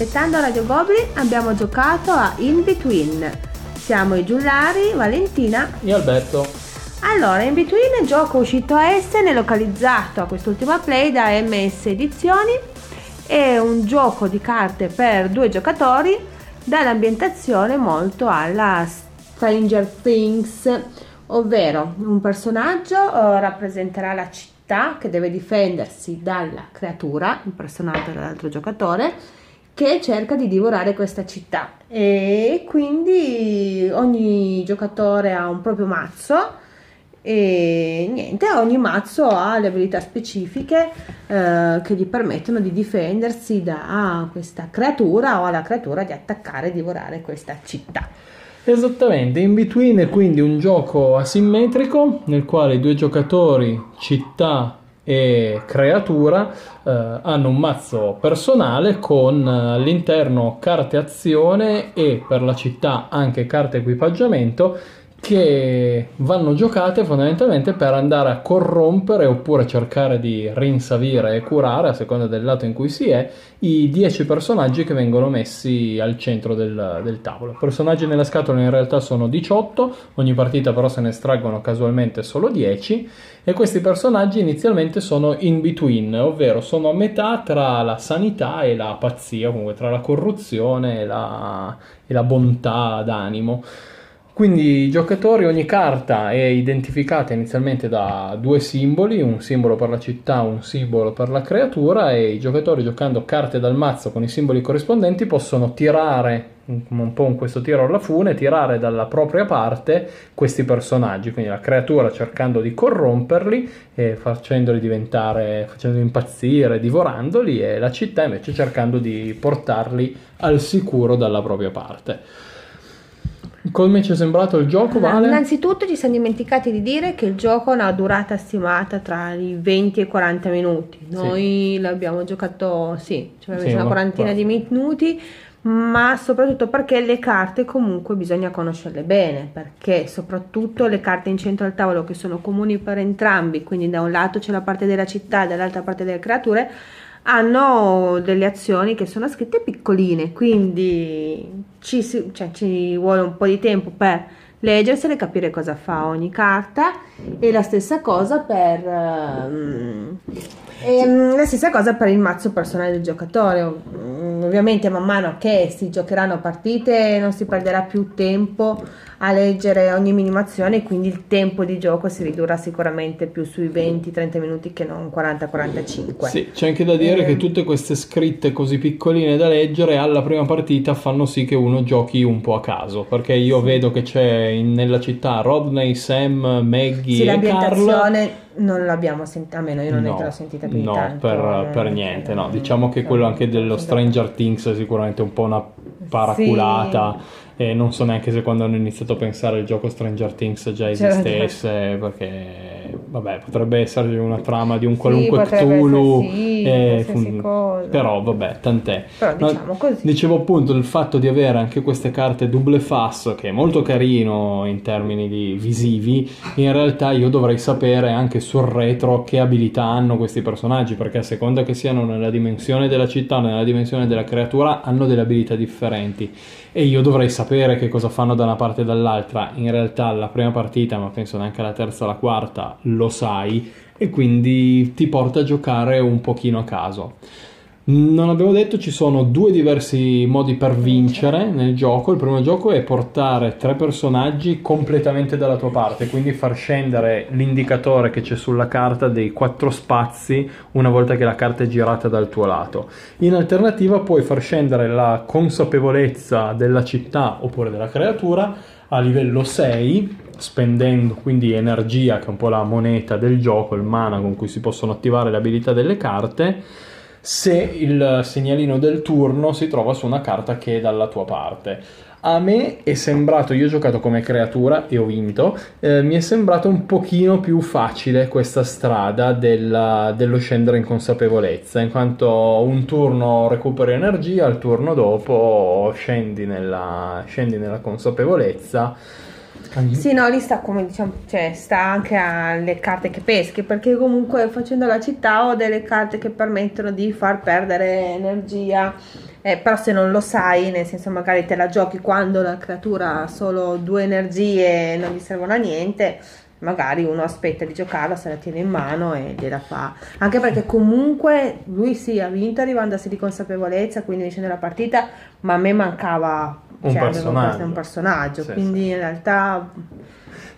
aspettando Radio Goblin abbiamo giocato a In Between. Siamo i Giullari, Valentina e Alberto. Allora, In Between è gioco uscito a Essen e localizzato a quest'ultima play da MS Edizioni. È un gioco di carte per due giocatori dall'ambientazione molto alla Stranger Things, ovvero un personaggio uh, rappresenterà la città che deve difendersi dalla creatura, impersonata dall'altro giocatore, che cerca di divorare questa città e quindi ogni giocatore ha un proprio mazzo e niente, ogni mazzo ha le abilità specifiche eh, che gli permettono di difendersi da questa creatura o alla creatura di attaccare e divorare questa città. Esattamente, in between è quindi un gioco asimmetrico nel quale i due giocatori, città e creatura eh, hanno un mazzo personale con eh, all'interno carte azione e per la città anche carte equipaggiamento che vanno giocate fondamentalmente per andare a corrompere oppure cercare di rinsavire e curare, a seconda del lato in cui si è, i 10 personaggi che vengono messi al centro del, del tavolo. I personaggi nella scatola in realtà sono 18, ogni partita però se ne estraggono casualmente solo 10 e questi personaggi inizialmente sono in between, ovvero sono a metà tra la sanità e la pazzia, comunque tra la corruzione e la, e la bontà d'animo. Quindi i giocatori, ogni carta è identificata inizialmente da due simboli, un simbolo per la città, un simbolo per la creatura e i giocatori giocando carte dal mazzo con i simboli corrispondenti possono tirare un po' in questo tiro alla fune, tirare dalla propria parte questi personaggi, quindi la creatura cercando di corromperli e facendoli diventare, facendoli impazzire, divorandoli e la città invece cercando di portarli al sicuro dalla propria parte. Come ci è sembrato il gioco, Vale? Innanzitutto ci siamo dimenticati di dire che il gioco ha una durata stimata tra i 20 e i 40 minuti. Noi sì. l'abbiamo giocato, sì, cioè sì, una quarantina di minuti, ma soprattutto perché le carte comunque bisogna conoscerle bene, perché soprattutto le carte in centro al tavolo che sono comuni per entrambi, quindi da un lato c'è la parte della città e dall'altra parte delle creature, hanno delle azioni che sono scritte piccoline, quindi ci, cioè, ci vuole un po' di tempo per leggersele, capire cosa fa ogni carta e la stessa cosa per um, e, um, la stessa cosa per il mazzo personale del giocatore. Um, ovviamente man mano che si giocheranno partite non si perderà più tempo a leggere ogni minimazione, quindi il tempo di gioco si ridurrà sicuramente più sui 20-30 minuti che non 40-45. Sì, c'è anche da dire eh. che tutte queste scritte così piccoline da leggere alla prima partita fanno sì che uno giochi un po' a caso, perché io sì. vedo che c'è in, nella città Rodney, Sam, Maggie sì, e Carl non l'abbiamo sentita, almeno io non no, l'ho sentita più no, tanto. per, eh, per niente, no. Diciamo che quello anche dello Stranger Things è sicuramente un po' una paraculata. Sì e non so neanche se quando hanno iniziato a pensare il gioco Stranger Things già esistesse perché vabbè potrebbe essere una trama di un qualunque sì, Cthulhu sì, eh, fun- però vabbè tant'è. Però diciamo così. dicevo appunto il fatto di avere anche queste carte double face che è molto carino in termini di visivi in realtà io dovrei sapere anche sul retro che abilità hanno questi personaggi perché a seconda che siano nella dimensione della città o nella dimensione della creatura hanno delle abilità differenti e io dovrei sapere che cosa fanno da una parte e dall'altra. In realtà la prima partita, ma penso neanche la terza la quarta, lo sai e quindi ti porta a giocare un pochino a caso. Non abbiamo detto ci sono due diversi modi per vincere nel gioco. Il primo gioco è portare tre personaggi completamente dalla tua parte, quindi far scendere l'indicatore che c'è sulla carta dei quattro spazi una volta che la carta è girata dal tuo lato. In alternativa puoi far scendere la consapevolezza della città oppure della creatura a livello 6 spendendo quindi energia che è un po' la moneta del gioco, il mana con cui si possono attivare le abilità delle carte se il segnalino del turno si trova su una carta che è dalla tua parte. A me è sembrato, io ho giocato come creatura e ho vinto, eh, mi è sembrato un pochino più facile questa strada della, dello scendere in consapevolezza, in quanto un turno recuperi energia, il turno dopo scendi nella, scendi nella consapevolezza sì, no, lì sta come diciamo, cioè sta anche alle carte che peschi, perché comunque facendo la città ho delle carte che permettono di far perdere energia, Eh, però se non lo sai, nel senso magari te la giochi quando la creatura ha solo due energie e non gli servono a niente, magari uno aspetta di giocarla, se la tiene in mano e gliela fa. Anche perché comunque lui sì ha vinto arrivandosi di consapevolezza, quindi vincendo la partita, ma a me mancava un cioè, personaggio, un personaggio sì, quindi sì. in realtà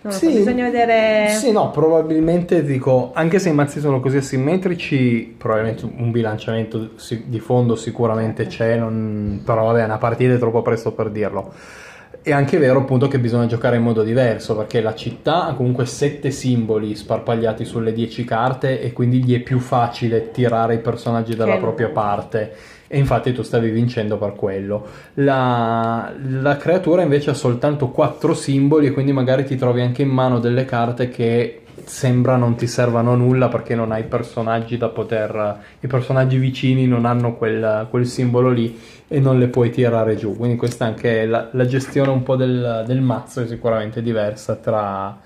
non Sì, so, bisogna vedere Sì, no, probabilmente dico, anche se i mazzi sono così asimmetrici, probabilmente un bilanciamento di fondo sicuramente c'è, non- però vabbè, una partita è troppo presto per dirlo. È anche vero appunto che bisogna giocare in modo diverso perché la città ha comunque sette simboli sparpagliati sulle dieci carte e quindi gli è più facile tirare i personaggi dalla Che- propria parte e infatti tu stavi vincendo per quello. La, la creatura invece ha soltanto quattro simboli e quindi magari ti trovi anche in mano delle carte che sembra non ti servano a nulla perché non hai personaggi da poter... i personaggi vicini non hanno quel, quel simbolo lì e non le puoi tirare giù. Quindi questa anche la, la gestione un po' del, del mazzo è sicuramente diversa tra,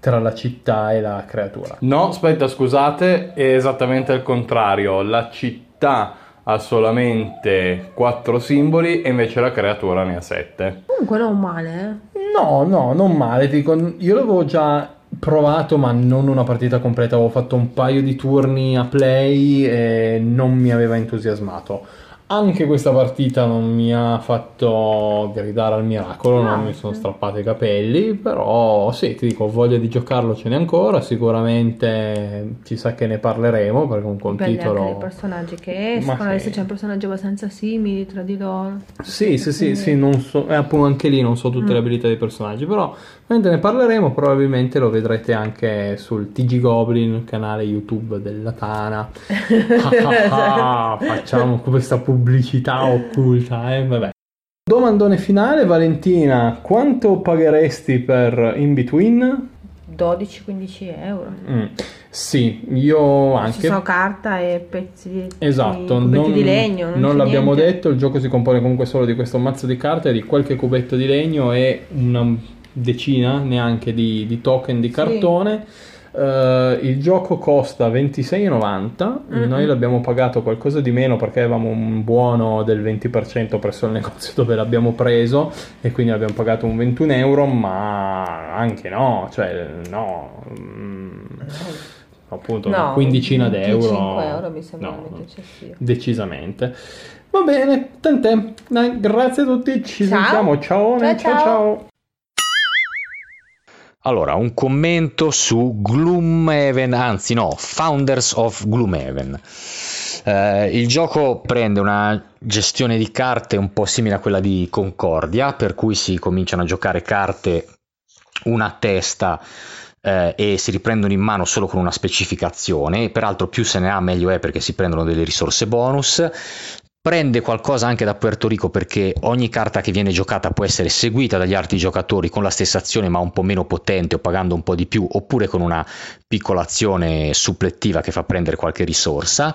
tra la città e la creatura. No, aspetta, scusate, è esattamente il contrario. La città ha solamente quattro simboli e invece la creatura ne ha sette. comunque non male eh. No, no, non male. ti Dico, io l'avevo già provato, ma non una partita completa. Avevo fatto un paio di turni a play e non mi aveva entusiasmato. Anche questa partita non mi ha fatto gridare al miracolo, non No. mi sono strappati i capelli, però sì, ti dico, ho voglia di giocarlo ce n'è ancora, sicuramente ci sa che ne parleremo perché comunque è un dipende titolo... anche dai personaggi che Ma escono sì. adesso c'è un personaggio abbastanza simili tra di loro Sì, sì, sì, sì, non so, eh, appunto anche lì non so tutte le Mm. abilità dei personaggi, però mentre ne parleremo probabilmente lo vedrete anche sul TG Goblin, canale YouTube della Tana. Ah, ah, ah, facciamo questa pubblicità occulta, eh, vabbè. Domandone finale, Valentina, quanto pagheresti per In Between? 12-15 euro Mm, Sì, io ci anche. sono carta e pezzi di, Esatto, di, cubetti non, di legno non, non l'abbiamo niente. detto, il gioco si compone comunque solo di questo mazzo di carte, di qualche cubetto di legno e una decina neanche di, di token di Sì. cartone. Eh, il gioco costa 26,90, Mm-mm. noi l'abbiamo pagato qualcosa di meno perché avevamo un buono del 20% presso il negozio dove l'abbiamo preso e quindi abbiamo pagato un 21 euro, ma anche no, cioè no, mm, appunto una no quindicina d'euro. 25 euro mi sembra No, eccessivo decisamente. Va bene, tant'è. Grazie a tutti, ci Ciao. sentiamo. Ciao, Ciao, ciao. ciao. ciao. Allora, un commento su Gloomhaven, anzi no, Founders of Gloomhaven. Eh, il gioco prende una gestione di carte un po' simile a quella di Concordia, per cui si cominciano a giocare carte una a testa eh, e si riprendono in mano solo con una specificazione, e peraltro più se ne ha meglio è perché si prendono delle risorse bonus. Prende qualcosa anche da Puerto Rico perché ogni carta che viene giocata può essere seguita dagli altri giocatori con la stessa azione ma un po' meno potente o pagando un po' di più oppure con una piccola azione supplettiva che fa prendere qualche risorsa.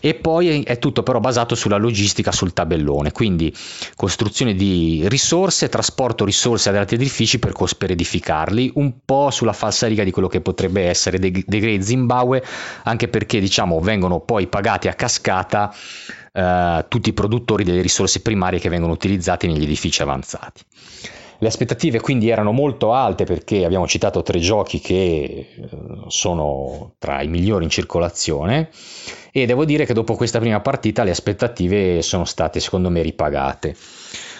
E poi è tutto però basato sulla logistica sul tabellone. Quindi costruzione di risorse trasporto risorse ad altri edifici per, per edificarli. Un po' sulla falsariga di quello che potrebbe essere The Great Zimbabwe anche perché diciamo vengono poi pagati a cascata eh, tutti i produttori delle risorse primarie che vengono utilizzate negli edifici avanzati. Le aspettative quindi erano molto alte perché abbiamo citato tre giochi che eh, sono tra i migliori in circolazione e devo dire che dopo questa prima partita le aspettative sono state secondo me ripagate.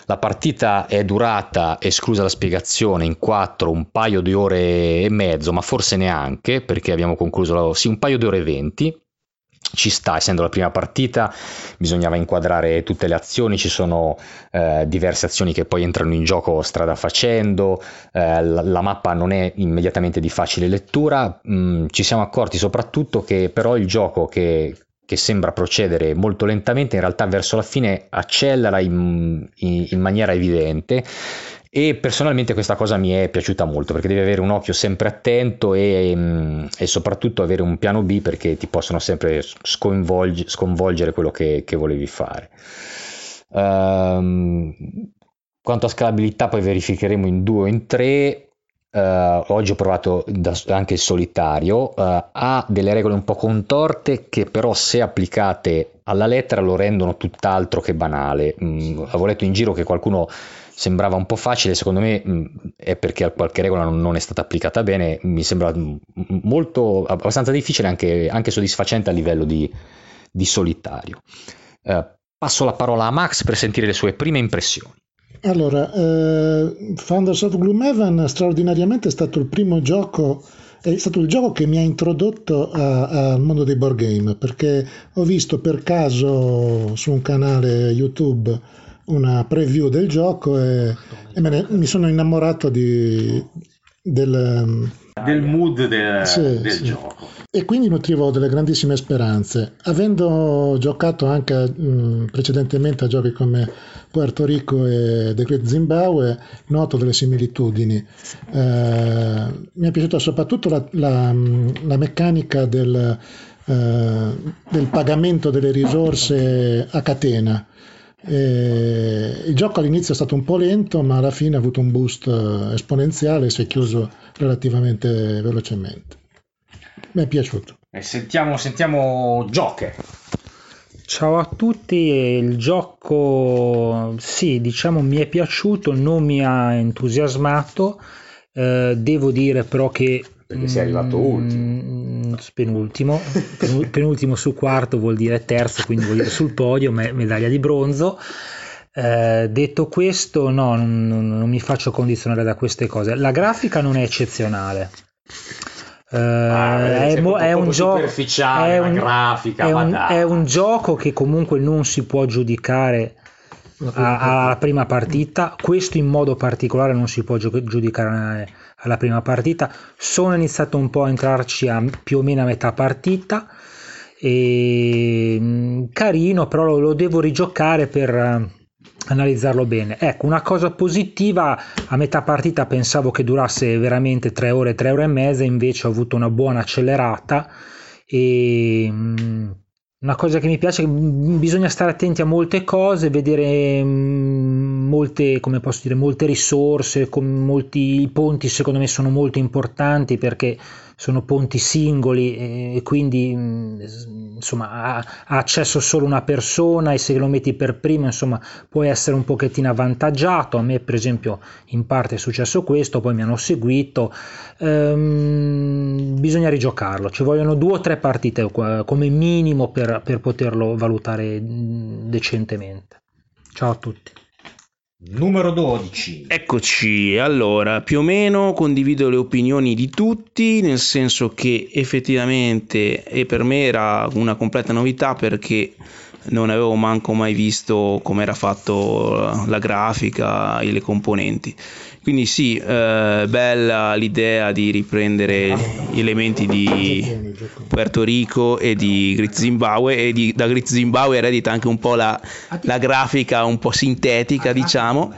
La partita è durata, esclusa la spiegazione, in quattro un paio di ore e mezzo, ma forse neanche perché abbiamo concluso sì, un paio di ore e venti ci sta, essendo la prima partita, bisognava inquadrare tutte le azioni, ci sono eh, diverse azioni che poi entrano in gioco strada facendo, eh, la, la, mappa non è immediatamente di facile lettura, mm, ci siamo accorti soprattutto che però il gioco che, che, sembra procedere molto lentamente, in realtà verso la fine accelera in, in, in maniera evidente e personalmente questa cosa mi è piaciuta molto perché devi avere un occhio sempre attento e, e soprattutto avere un piano B perché ti possono sempre sconvolge, sconvolgere quello che, che volevi fare. Um, quanto a scalabilità poi verificheremo in due o in tre Uh, oggi ho provato da, anche il solitario, uh, ha delle regole un po' contorte che però se applicate alla lettera lo rendono tutt'altro che banale. Mm, avevo letto in giro che qualcuno sembrava un po' facile, secondo me mm, è perché qualche regola non, è stata applicata bene, mi sembra molto, abbastanza difficile anche, anche, soddisfacente a livello di, di solitario. Uh, passo la parola a Max per sentire le sue prime impressioni. Allora, eh, Founders of Gloomhaven straordinariamente è stato il primo gioco, è stato il gioco che mi ha introdotto al mondo dei board game, perché ho visto per caso su un canale YouTube una preview del gioco e, e ne, mi sono innamorato di, del, del mood de, sì, del sì. gioco. E quindi nutrivo delle grandissime speranze. Avendo giocato anche mh, precedentemente a giochi come Puerto Rico e The Great Zimbabwe, noto delle similitudini. Eh, mi è piaciuta soprattutto la, la, la meccanica del, eh, del pagamento delle risorse a catena e il gioco all'inizio è stato un po' lento, ma alla fine ha avuto un boost eh, esponenziale e si è chiuso relativamente velocemente. Mi è piaciuto. E sentiamo, sentiamo Joker. Ciao a tutti, il gioco sì, diciamo mi è piaciuto, non mi ha entusiasmato, eh, devo dire però che perché sei arrivato mm, ultimo. Penultimo, penultimo su quarto vuol dire terzo, quindi vuol dire sul podio, medaglia di bronzo. Eh, detto questo, no, non, non, mi faccio condizionare da queste cose. La grafica non è eccezionale. Uh, ah, è, mo- è, un gioco è un, grafica, è un, è un, gioco che comunque non si può giudicare alla prima partita. Questo in modo particolare non si può giudicare alla prima partita. Sono iniziato un po' a entrarci a più o meno a metà partita. E, mm, carino, però lo, devo rigiocare per uh, analizzarlo bene. Ecco, una cosa positiva, a metà partita pensavo che durasse veramente 3 ore, 3 ore e mezza, invece ho avuto una buona accelerata e mm, una cosa che mi piace bisogna stare attenti a molte cose, vedere mm, molte, dire, molte risorse, molti i ponti secondo me sono molto importanti perché sono ponti singoli e quindi mm, insomma ha, accesso solo una persona e se lo metti per primo insomma puoi essere un pochettino avvantaggiato. A me per esempio in parte è successo questo poi mi hanno seguito. Ehm, bisogna rigiocarlo. Ci vogliono due o tre partite come minimo per, per poterlo valutare mm, decentemente. Ciao a tutti Numero 12. Eccoci, allora più o meno condivido le opinioni di tutti, nel senso che effettivamente e per me era una completa novità perché non avevo manco mai visto come era fatto la grafica e le componenti. Quindi sì, eh, bella l'idea di riprendere gli elementi di Puerto Rico e di Grit Zimbabwe e di, da Grit Zimbabwe eredita anche un po' la, la grafica un po' sintetica, diciamo.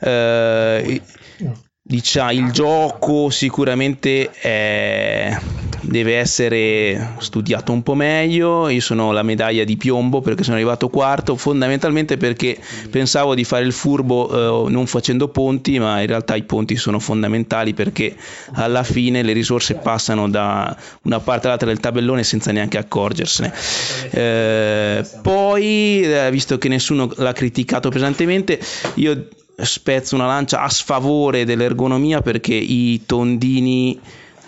Eh, diciamo, il gioco sicuramente è, deve essere studiato un po' meglio. Io sono la medaglia di piombo perché sono arrivato quarto, fondamentalmente perché pensavo di fare il furbo eh, non facendo ponti, ma in realtà i ponti sono fondamentali perché alla fine le risorse passano da una parte all'altra del tabellone senza neanche accorgersene. Eh, poi, eh, visto che nessuno l'ha criticato pesantemente, io spezzo una lancia a sfavore dell'ergonomia perché i tondini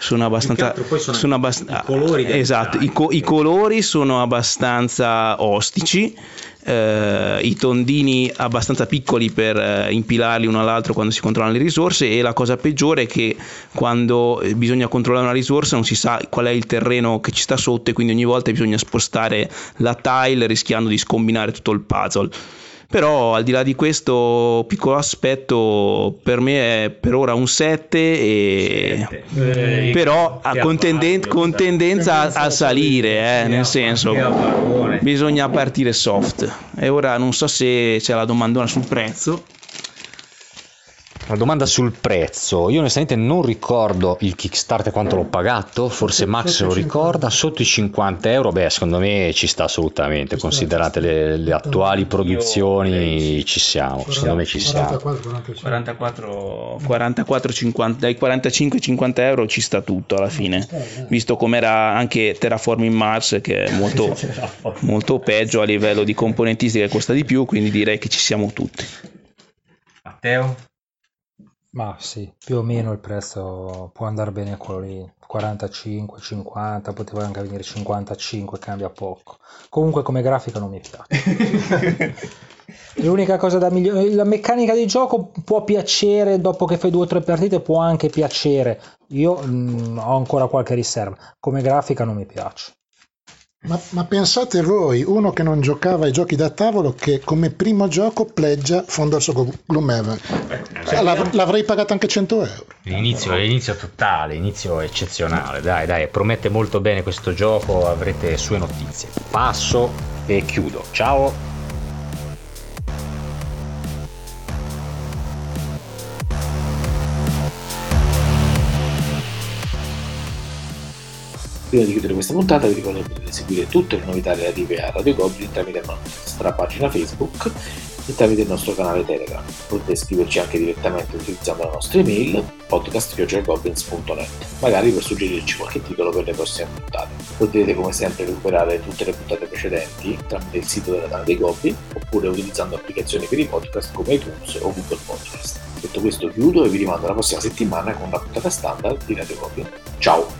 sono abbastanza, sono, sono abbast- i colori, esatto, i, co- i colori sono abbastanza ostici eh, i tondini abbastanza piccoli per eh, impilarli uno all'altro quando si controllano le risorse e la cosa peggiore è che quando eh, bisogna controllare una risorsa non si sa qual è il terreno che ci sta sotto e quindi ogni volta bisogna spostare la tile rischiando di scombinare tutto il puzzle però al di là di questo piccolo aspetto per me è per ora un 7 e... Eh, però con, tenden- con, tendenza a, a salire eh, nel senso bisogna partire soft. E ora non so se c'è la domandona sul prezzo la domanda sul prezzo. Io onestamente non ricordo il Kickstarter quanto l'ho pagato, forse Max lo ricorda, sotto i 50 euro, beh secondo me ci sta assolutamente, considerate le, le attuali produzioni ci siamo, secondo me ci siamo. 44, 44 50, dai 45-50 euro ci sta tutto alla fine, visto com'era anche Terraforming Mars che è molto, molto peggio a livello di componentistica che costa di più, quindi direi che ci siamo tutti. Matteo? Ma sì, più o meno il prezzo può andare bene quello lì, 45, 50, poteva anche venire 55, cambia poco. Comunque come grafica non mi piace. L'unica cosa da migliorare, la meccanica di gioco può piacere dopo che fai due o tre partite, può anche piacere. Io mh, mm, ho ancora qualche riserva, come grafica non mi piace. Ma, ma, pensate voi, uno che non giocava ai giochi da tavolo, che come primo gioco pleggia Founders of Gloomhaven. Eh, l'av- l'avrei pagato anche 100 euro. L'inizio, l'inizio totale, l'inizio eccezionale. Dai, dai, promette molto bene questo gioco, avrete sue notizie. Passo e chiudo. Ciao! Prima di chiudere questa puntata vi ricordo potete seguire tutte le novità relative a Radio Goblin tramite la nostra pagina Facebook e tramite il nostro canale Telegram. Potete scriverci anche direttamente utilizzando la nostra email podcast.goblins.net, magari per suggerirci qualche titolo per le prossime puntate. Potete come sempre recuperare tutte le puntate precedenti tramite il sito della Tana dei Goblin oppure utilizzando applicazioni per i podcast come iTunes o Google Podcast. Detto questo chiudo e vi rimando alla prossima settimana con una puntata standard di Radio Goblin. Ciao!